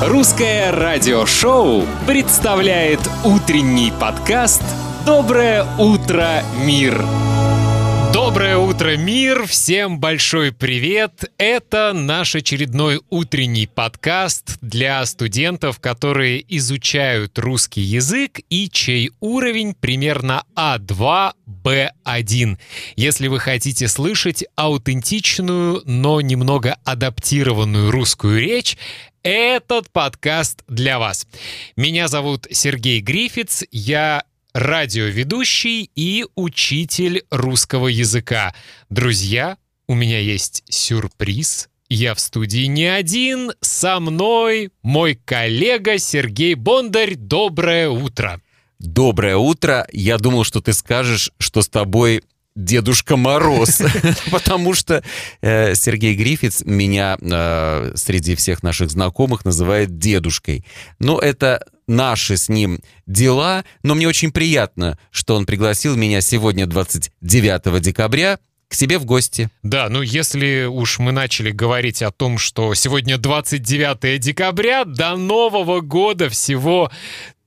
Русское радиошоу представляет утренний подкаст «Доброе утро, мир». Доброе утро, мир! Всем большой привет! Это наш очередной утренний подкаст для студентов, которые изучают русский язык и чей уровень примерно А2, Б1. Если вы хотите слышать аутентичную, но немного адаптированную русскую речь, этот подкаст для вас. Меня зовут Сергей Грифиц, я радиоведущий и учитель русского языка. Друзья, у меня есть сюрприз. Я в студии не один, со мной мой коллега Сергей Бондарь. Доброе утро. Доброе утро. Я думал, что ты скажешь, что с тобой Дедушка Мороз, потому что э, Сергей Грифиц меня э, среди всех наших знакомых называет дедушкой. Но это наши с ним дела, но мне очень приятно, что он пригласил меня сегодня, 29 декабря, к себе в гости. Да, ну если уж мы начали говорить о том, что сегодня 29 декабря, до Нового года всего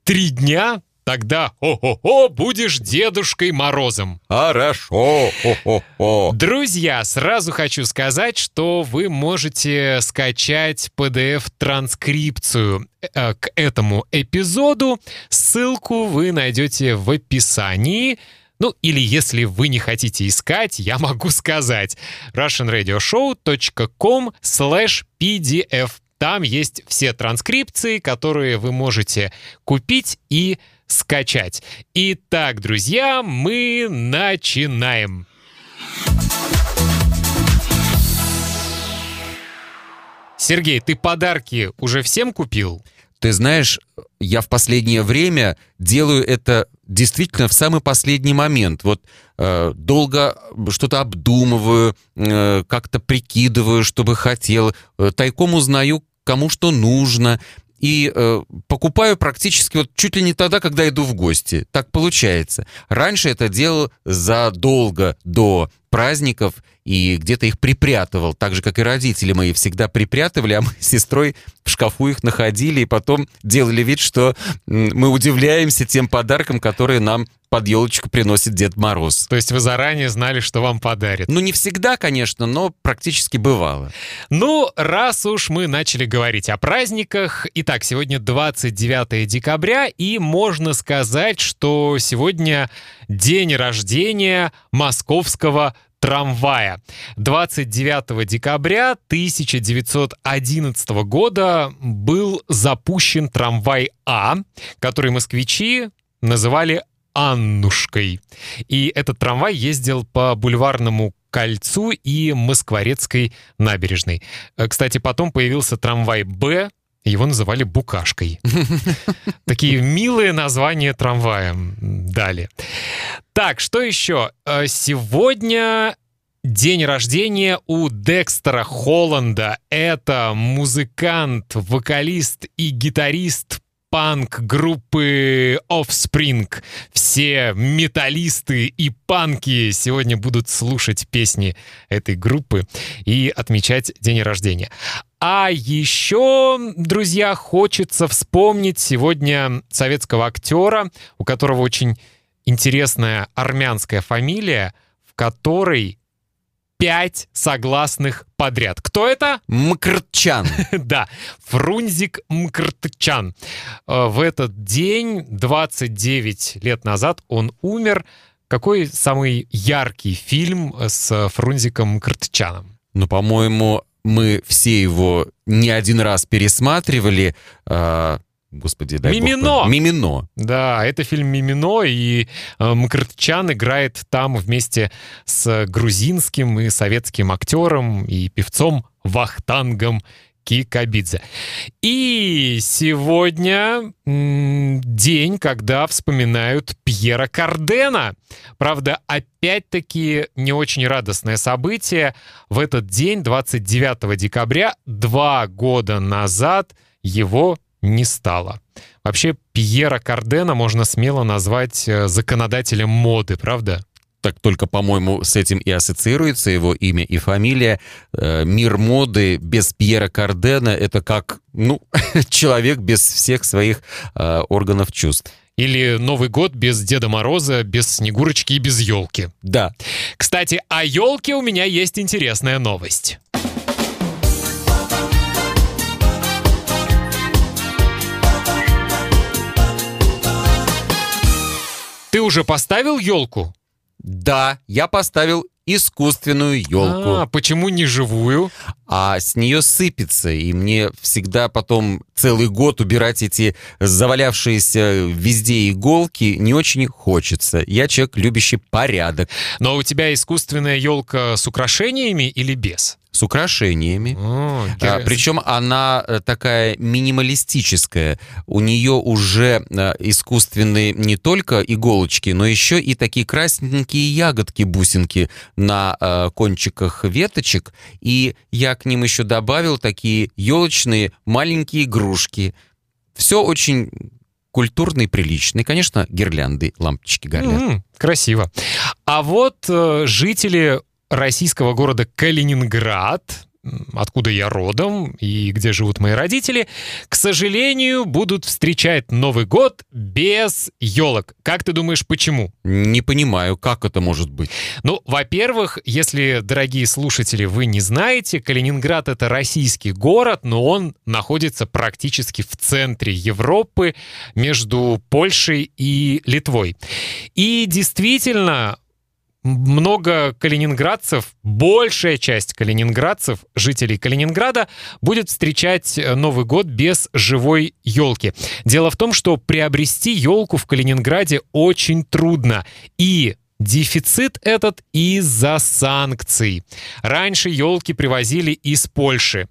три дня, Тогда хо-хо-хо будешь Дедушкой Морозом. Хорошо, хо-хо-хо. Друзья, сразу хочу сказать, что вы можете скачать PDF-транскрипцию э, к этому эпизоду. Ссылку вы найдете в описании. Ну, или если вы не хотите искать, я могу сказать russianradioshow.com slash pdf. Там есть все транскрипции, которые вы можете купить и скачать. Итак, друзья, мы начинаем. Сергей, ты подарки уже всем купил? Ты знаешь, я в последнее время делаю это действительно в самый последний момент. Вот э, долго что-то обдумываю, э, как-то прикидываю, что бы хотел, э, тайком узнаю, кому что нужно и э, покупаю практически вот чуть ли не тогда, когда иду в гости. Так получается. Раньше это делал задолго до праздников и где-то их припрятывал, так же, как и родители мои всегда припрятывали, а мы с сестрой в шкафу их находили и потом делали вид, что мы удивляемся тем подаркам, которые нам под елочку приносит Дед Мороз. То есть вы заранее знали, что вам подарят? Ну, не всегда, конечно, но практически бывало. Ну, раз уж мы начали говорить о праздниках, итак, сегодня 29 декабря, и можно сказать, что сегодня день рождения московского трамвая. 29 декабря 1911 года был запущен трамвай А, который москвичи называли Аннушкой. И этот трамвай ездил по бульварному кольцу и Москворецкой набережной. Э, кстати, потом появился трамвай Б, его называли Букашкой. Такие милые названия трамвая дали. Так, что еще? Э, сегодня День рождения у Декстера Холланда. Это музыкант, вокалист и гитарист панк группы Offspring. Все металлисты и панки сегодня будут слушать песни этой группы и отмечать день рождения. А еще, друзья, хочется вспомнить сегодня советского актера, у которого очень интересная армянская фамилия, в которой пять согласных подряд. Кто это? Мкртчан. да, Фрунзик Мкртчан. Э, в этот день, 29 лет назад, он умер. Какой самый яркий фильм с Фрунзиком Мкртчаном? Ну, по-моему, мы все его не один раз пересматривали. Господи, дай Мимино! Бог. Мимино. Да, это фильм Мимино, и э, Мкртчан играет там вместе с грузинским и советским актером и певцом Вахтангом Кикабидзе. И сегодня день, когда вспоминают Пьера Кардена. Правда, опять-таки не очень радостное событие. В этот день, 29 декабря, два года назад, его не стало. Вообще, Пьера Кардена можно смело назвать э, законодателем моды, правда? так только, по-моему, с этим и ассоциируется его имя и фамилия. Э, мир моды без Пьера Кардена — это как, ну, человек без всех своих э, органов чувств. Или Новый год без Деда Мороза, без Снегурочки и без елки. Да. Кстати, о елке у меня есть интересная новость. Ты уже поставил елку? Да, я поставил искусственную елку. А, почему не живую? А с нее сыпется, и мне всегда потом целый год убирать эти завалявшиеся везде иголки не очень хочется. Я человек, любящий порядок. Но у тебя искусственная елка с украшениями или без? С украшениями. О, А, причем она э, такая минималистическая. У нее уже э, искусственные не только иголочки, но еще и такие красненькие ягодки, бусинки на э, кончиках веточек. И я к ним еще добавил такие елочные маленькие игрушки. Все очень прилично. И, конечно, гирлянды, лампочки горят. М, красиво. А вот э, жители российского города Калининград, откуда я родом и где живут мои родители, к сожалению, будут встречать Новый год без елок. Как ты думаешь, почему? Не понимаю, как это может быть. Ну, во-первых, если, дорогие слушатели, вы не знаете, Калининград — это российский город, но он находится практически в центре Европы между Польшей и Литвой. И действительно, много калининградцев, большая часть калининградцев, жителей Калининграда, будет встречать э, Новый год без живой елки. Дело в том, что приобрести елку в Калининграде очень трудно. И Дефицит этот из-за санкций. Раньше елки привозили из Польши.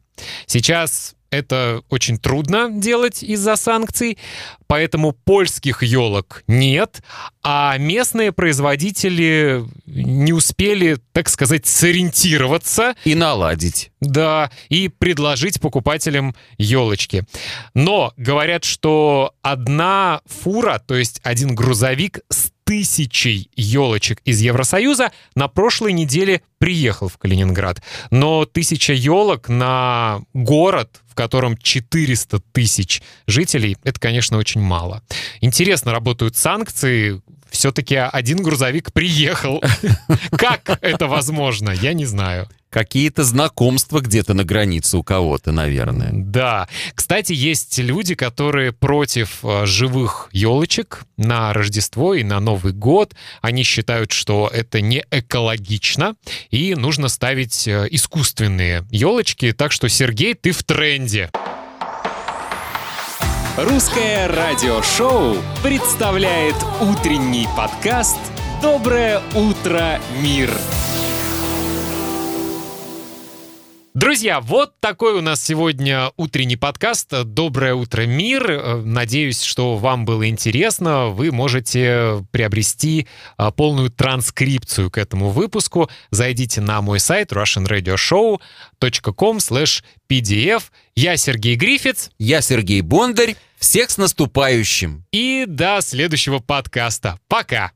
Сейчас это очень трудно делать из-за санкций, поэтому польских елок нет, а местные производители не успели, так сказать, сориентироваться И наладить. да, и предложить покупателям елочки. Но говорят, что одна фура, то есть один грузовик тысячей елочек из Евросоюза на прошлой неделе приехал в Калининград. Но тысяча елок на город, в котором 400 тысяч жителей, это, конечно, очень мало. Интересно работают санкции. Все-таки один грузовик приехал. Как это возможно? Я не знаю. Какие-то знакомства где-то на границе у кого-то, наверное. Да. Кстати, есть люди, которые против э, живых елочек на Рождество и на Новый год. Они считают, что это не экологично и нужно ставить э, искусственные елочки. Так что, Сергей, ты в тренде. Русское радиошоу представляет утренний подкаст «Доброе утро, мир». Друзья, вот такой у нас сегодня утренний подкаст «Доброе утро, мир». Э, Надеюсь, что вам было интересно. Вы можете приобрести а, полную транскрипцию к этому выпуску. Зайдите на мой сайт russianradioshow.com pdf. Я Сергей Грифиц. Я Сергей Бондарь. Всех с наступающим! И до следующего подкаста. Пока!